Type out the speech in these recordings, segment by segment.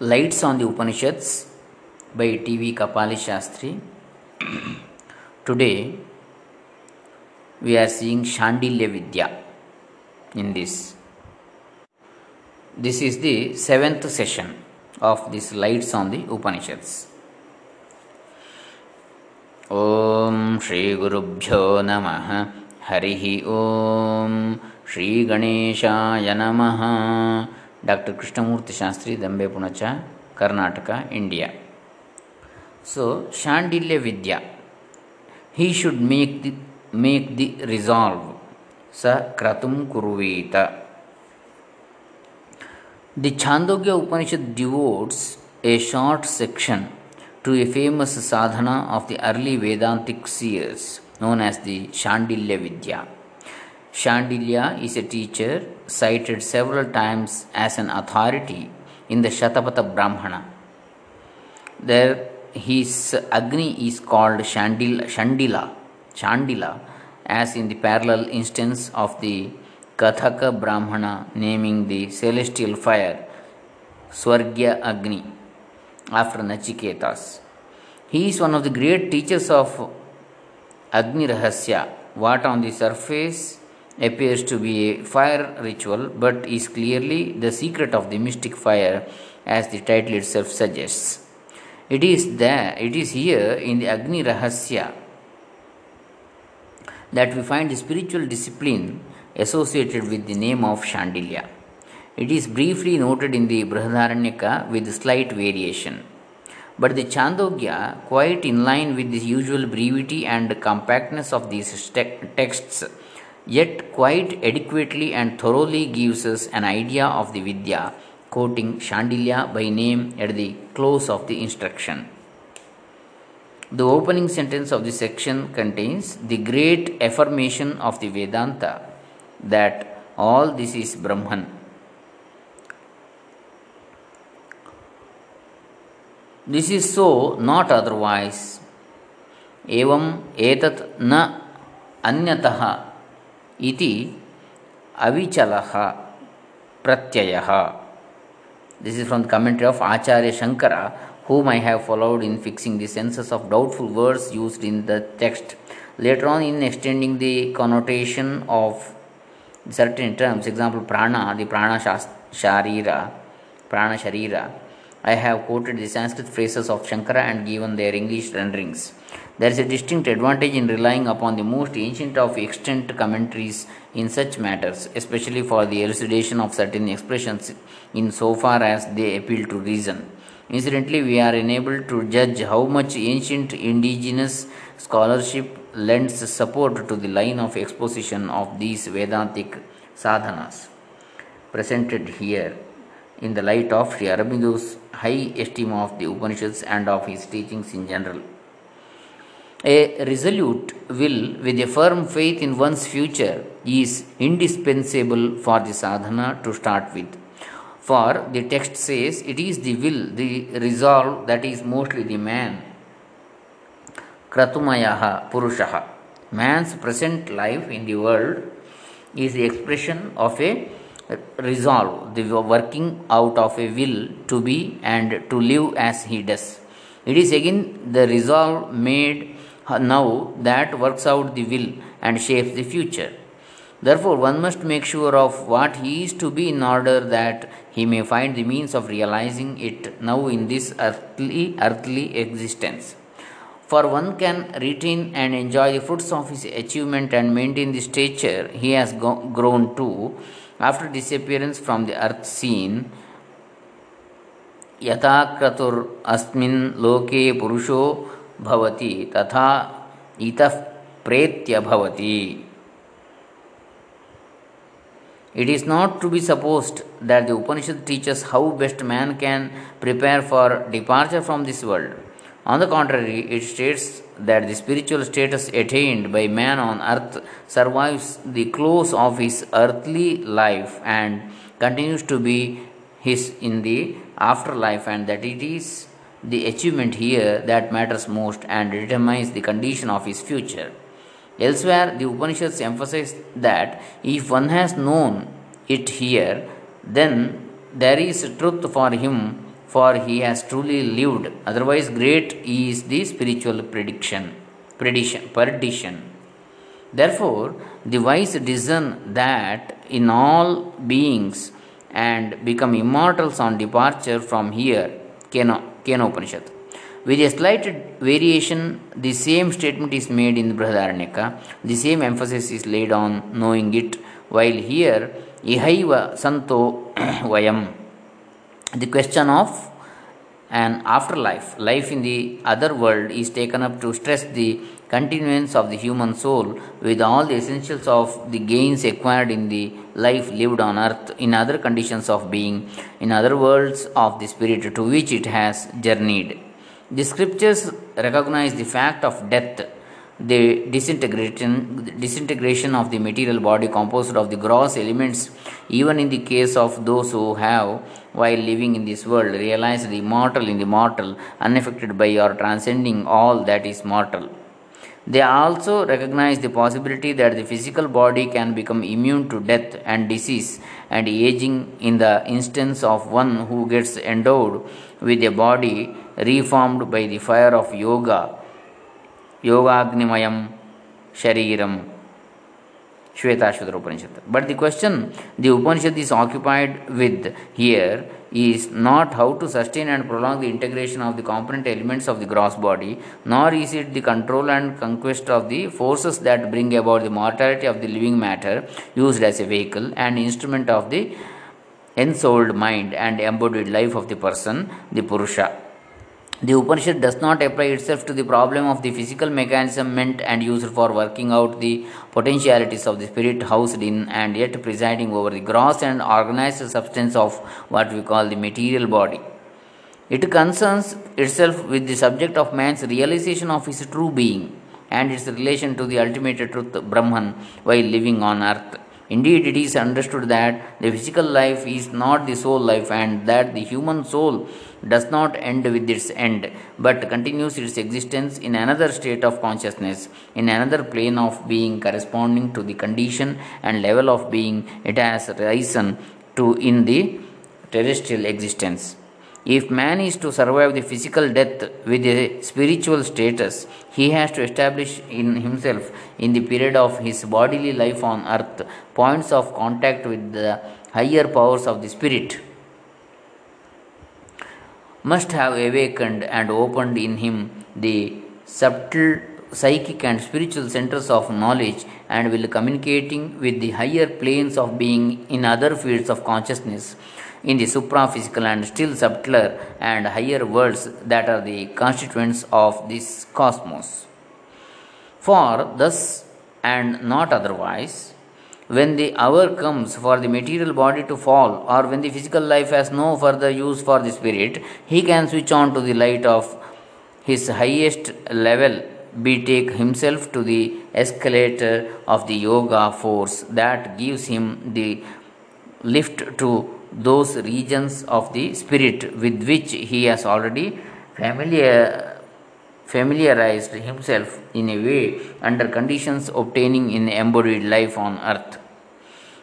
Lights on the Upanishad by T V Kapali Shastri today we are seeing Shandilya Vidya in this this is the seventh session of this lights on the Upanishad ओम श्री गुरुभ्यो नम हरि ओम श्री गणेशाय नमः Doctor Krishnamurthy Shastri Dambe Punacha Karnataka India so Shandilya Vidya he should make the make the resolve ಸ ಕ್ರತುಂ ಕುರುವೀತ the Chandogya Upanishad devotes a short section to a famous sadhana of the early Vedantic seers known as the Shandilya Vidya. Shandilya is a teacher cited several times as an authority in the Shatapatha Brahmana. There, his Agni is called Shandil, Shandila, Chandila, as in the parallel instance of the Kathaka Brahmana naming the celestial fire Swargya Agni after Nachiketas. He is one of the great teachers of Agni Rahasya, what on the surface appears to be a fire ritual but is clearly the secret of the mystic fire as the title itself suggests. It is there, it is here in the Agni Rahasya that we find the spiritual discipline associated with the name of Shandilya. It is briefly noted in the Brihadaranyaka with slight variation. But the Chandogya, quite in line with the usual brevity and compactness of these te- texts, yet quite adequately and thoroughly gives us an idea of the Vidya, quoting Shandilya by name at the close of the instruction. The opening sentence of this section contains the great affirmation of the Vedanta that all this is Brahman this is so not otherwise एवं एतत् न अन्यतः इति अविचलः प्रत्ययः this is from the commentary of Acharya Shankar whom I have followed in fixing the senses of doubtful words used in the text. Later on, in extending the connotation of certain terms, example prana, the prana sharira, prana sharira, I have quoted the Sanskrit phrases of Shankara and given their English renderings. There is a distinct advantage in relying upon the most ancient of extant commentaries in such matters, especially for the elucidation of certain expressions in so far as they appeal to reason. Incidentally, we are enabled to judge how much ancient indigenous scholarship lends support to the line of exposition of these Vedantic sadhanas presented here in the light of Sri Aurobindo's high esteem of the Upanishads and of his teachings in general. A resolute will with a firm faith in one's future is indispensable for the sadhana to start with. For the text says it is the will, the resolve that is mostly the man. Kratumayaha Purushaha. Man's present life in the world is the expression of a resolve, the working out of a will to be and to live as he does. It is again the resolve made now that works out the will and shapes the future. Therefore, one must make sure of what he is to be in order that he may find the means of realizing it now in this earthly, earthly existence. For one can retain and enjoy the fruits of his achievement and maintain the stature he has go- grown to after disappearance from the earth scene यथा क्रतुर् अस्मिन् लोके पुरुषो भवति तथा इतः प्रेत्य भवति It is not to be supposed that the Upanishad teaches how best man can prepare for departure from this world. On the contrary, it states that the spiritual status attained by man on earth survives the close of his earthly life and continues to be his in the afterlife, and that it is the achievement here that matters most and determines the condition of his future. Elsewhere, the Upanishads emphasize that if one has known it here, then there is truth for him for he has truly lived. Otherwise, great is the spiritual prediction, perdition. perdition. Therefore, the wise discern that in all beings and become immortals on departure from here. Kena, Kena. With a slight variation, the same statement is made in Brihadaranyaka. The same emphasis is laid on knowing it, while here, Ihaiva Santo Vayam. The question of an afterlife, life in the other world, is taken up to stress the continuance of the human soul with all the essentials of the gains acquired in the life lived on earth in other conditions of being, in other worlds of the spirit to which it has journeyed. The scriptures recognize the fact of death, the disintegration, disintegration of the material body composed of the gross elements, even in the case of those who have, while living in this world, realized the immortal in the mortal, unaffected by or transcending all that is mortal. They also recognize the possibility that the physical body can become immune to death and disease and aging in the instance of one who gets endowed with a body reformed by the fire of yoga, yogagnimayam shariram. Shvetashvatara Upanishad. But the question the Upanishad is occupied with here is not how to sustain and prolong the integration of the component elements of the gross body, nor is it the control and conquest of the forces that bring about the mortality of the living matter used as a vehicle and instrument of the ensouled mind and embodied life of the person, the Purusha. The Upanishad does not apply itself to the problem of the physical mechanism meant and used for working out the potentialities of the spirit housed in and yet presiding over the gross and organized substance of what we call the material body. It concerns itself with the subject of man's realization of his true being and its relation to the ultimate truth Brahman while living on earth. Indeed, it is understood that the physical life is not the soul life and that the human soul does not end with its end but continues its existence in another state of consciousness, in another plane of being corresponding to the condition and level of being it has risen to in the terrestrial existence. If man is to survive the physical death with a spiritual status, he has to establish in himself, in the period of his bodily life on earth, points of contact with the higher powers of the spirit. Must have awakened and opened in him the subtle psychic and spiritual centers of knowledge and will communicating with the higher planes of being in other fields of consciousness in the supra-physical and still subtler and higher worlds that are the constituents of this cosmos. For thus and not otherwise, when the hour comes for the material body to fall, or when the physical life has no further use for the spirit, he can switch on to the light of his highest level, betake himself to the escalator of the yoga force that gives him the lift to those regions of the spirit with which he has already familiar, familiarized himself in a way under conditions obtaining in embodied life on earth.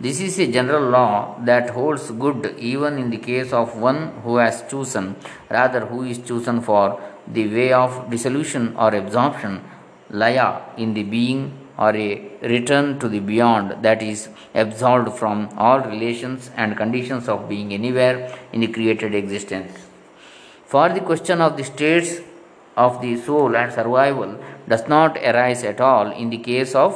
This is a general law that holds good even in the case of one who has chosen, rather, who is chosen for the way of dissolution or absorption, laya, in the being or a return to the beyond that is absolved from all relations and conditions of being anywhere in the created existence. For the question of the states of the soul and survival does not arise at all in the case of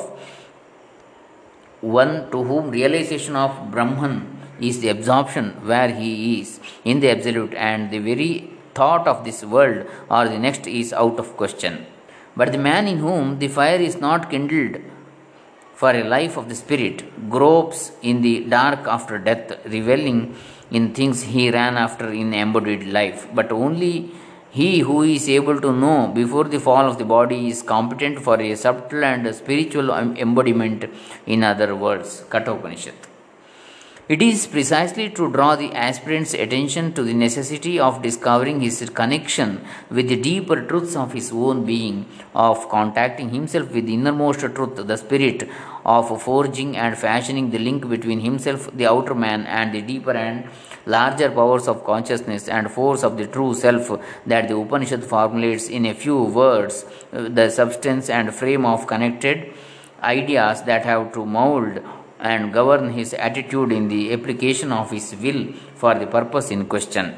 one to whom realization of Brahman is the absorption where he is in the absolute and the very thought of this world or the next is out of question. But the man in whom the fire is not kindled for a life of the spirit gropes in the dark after death, reveling in things he ran after in embodied life. But only he who is able to know before the fall of the body is competent for a subtle and spiritual embodiment in other words. Kathopanishad. It is precisely to draw the aspirant's attention to the necessity of discovering his connection with the deeper truths of his own being, of contacting himself with the innermost truth, the spirit, of forging and fashioning the link between himself, the outer man, and the deeper and larger powers of consciousness and force of the true self that the Upanishad formulates in a few words uh, the substance and frame of connected ideas that have to mold and govern his attitude in the application of his will for the purpose in question.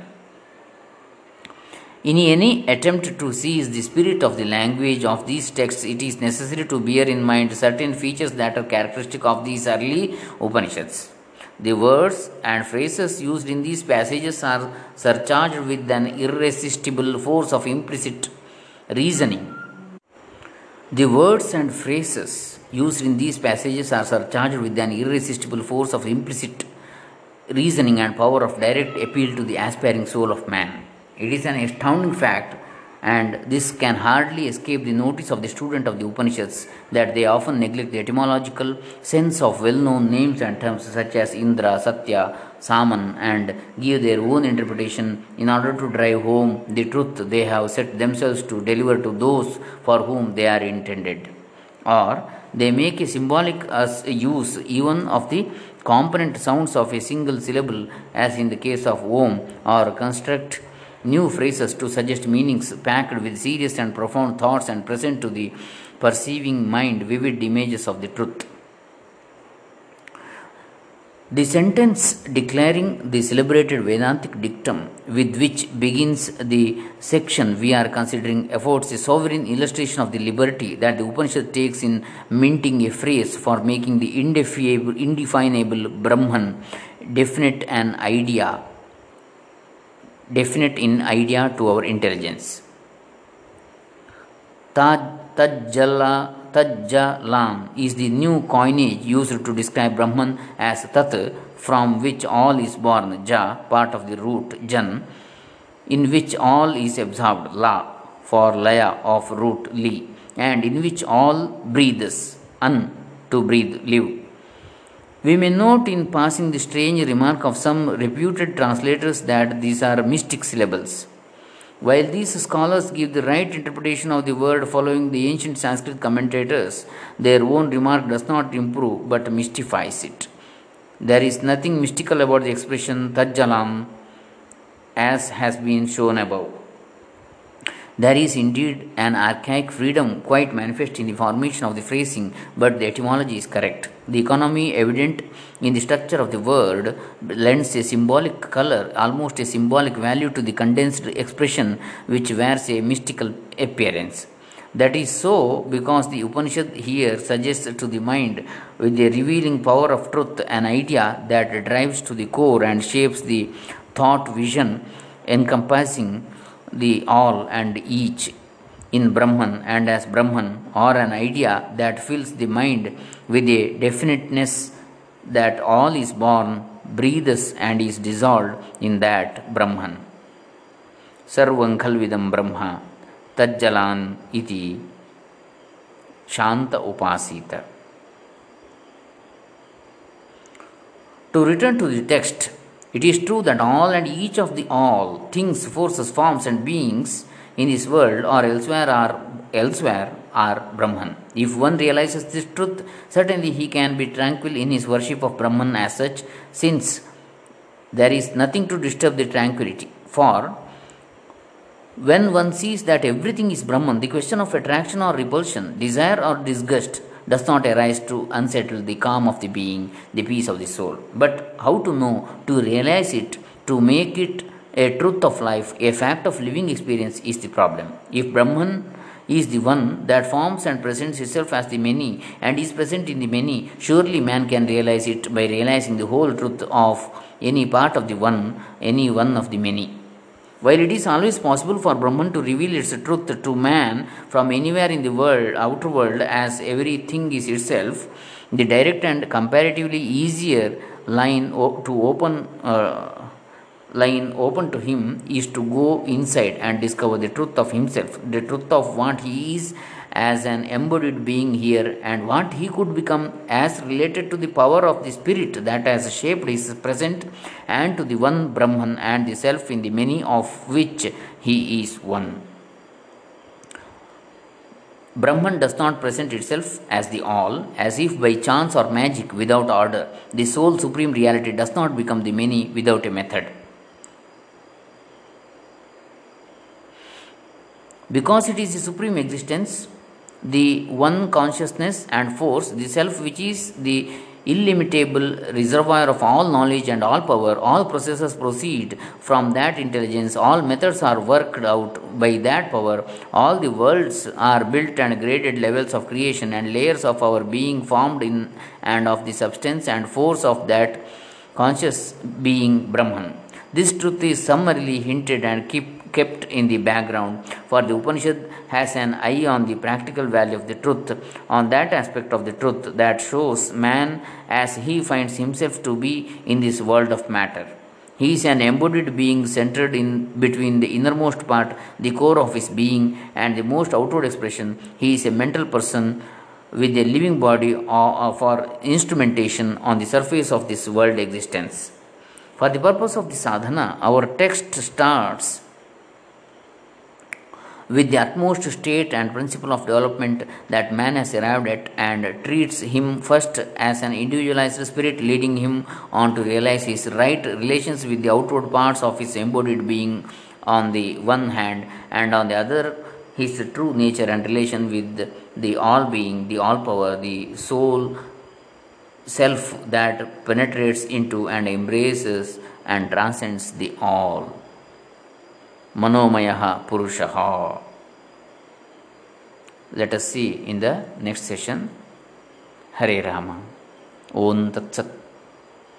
In any attempt to seize the spirit of the language of these texts, it is necessary to bear in mind certain features that are characteristic of these early Upanishads. The words and phrases used in these passages are surcharged with an irresistible force of implicit reasoning. The words and phrases used in these passages are surcharged with an irresistible force of implicit reasoning and power of direct appeal to the aspiring soul of man. It is an astounding fact, and this can hardly escape the notice of the student of the Upanishads that they often neglect the etymological sense of well known names and terms such as Indra, Satya, Saman, and give their own interpretation in order to drive home the truth they have set themselves to deliver to those for whom they are intended. Or they make a symbolic use even of the component sounds of a single syllable, as in the case of Om, or construct new phrases to suggest meanings packed with serious and profound thoughts and present to the perceiving mind vivid images of the truth. The sentence declaring the celebrated Vedantic dictum with which begins the section we are considering affords a sovereign illustration of the liberty that the Upanishad takes in minting a phrase for making the indefinable Brahman definite an idea definite in idea to our intelligence. Tajjala, Tajjalam is the new coinage used to describe Brahman as Tat, from which all is born, Ja, part of the root, Jan, in which all is absorbed, La, for Laya of root, Li, and in which all breathes, An, to breathe, live. We may note in passing the strange remark of some reputed translators that these are mystic syllables. While these scholars give the right interpretation of the word following the ancient Sanskrit commentators, their own remark does not improve but mystifies it. There is nothing mystical about the expression Tajjalam as has been shown above. There is indeed an archaic freedom quite manifest in the formation of the phrasing, but the etymology is correct. The economy evident in the structure of the word lends a symbolic color, almost a symbolic value to the condensed expression which wears a mystical appearance. That is so because the Upanishad here suggests to the mind with the revealing power of truth an idea that drives to the core and shapes the thought vision encompassing the all and each in Brahman and as Brahman or an idea that fills the mind with a definiteness that all is born, breathes, and is dissolved in that Brahman. Sarvam khalvidam Brahman Brahma iti इति शान्त उपासीत to return to the it is true that all and each of the all things, forces, forms, and beings in this world or elsewhere are elsewhere are Brahman. If one realizes this truth, certainly he can be tranquil in his worship of Brahman as such, since there is nothing to disturb the tranquility. For when one sees that everything is Brahman, the question of attraction or repulsion, desire or disgust, does not arise to unsettle the calm of the being, the peace of the soul. But how to know, to realize it, to make it a truth of life, a fact of living experience is the problem. If Brahman is the one that forms and presents itself as the many and is present in the many, surely man can realize it by realizing the whole truth of any part of the one, any one of the many. While it is always possible for Brahman to reveal its truth to man from anywhere in the world, outer world, as everything is itself, the direct and comparatively easier line to open uh, line open to him is to go inside and discover the truth of himself, the truth of what he is as an embodied being here and what he could become as related to the power of the spirit that has shaped his present and to the one Brahman and the self in the many of which he is one. Brahman does not present itself as the all, as if by chance or magic without order. The sole supreme reality does not become the many without a method. Because it is the supreme existence, the one consciousness and force, the self which is the illimitable reservoir of all knowledge and all power, all processes proceed from that intelligence, all methods are worked out by that power, all the worlds are built and graded levels of creation and layers of our being formed in and of the substance and force of that conscious being Brahman. This truth is summarily hinted and keep kept in the background, for the Upanishad has an eye on the practical value of the truth, on that aspect of the truth that shows man as he finds himself to be in this world of matter. He is an embodied being centered in between the innermost part, the core of his being, and the most outward expression. He is a mental person with a living body uh, uh, for instrumentation on the surface of this world existence. For the purpose of the sadhana, our text starts with the utmost state and principle of development that man has arrived at and treats him first as an individualized spirit, leading him on to realize his right relations with the outward parts of his embodied being on the one hand, and on the other, his true nature and relation with the all being, the all power, the soul self that penetrates into and embraces and transcends the all. Purushaha. Let us see in the next session. Hare Rama. Om Tat Sat.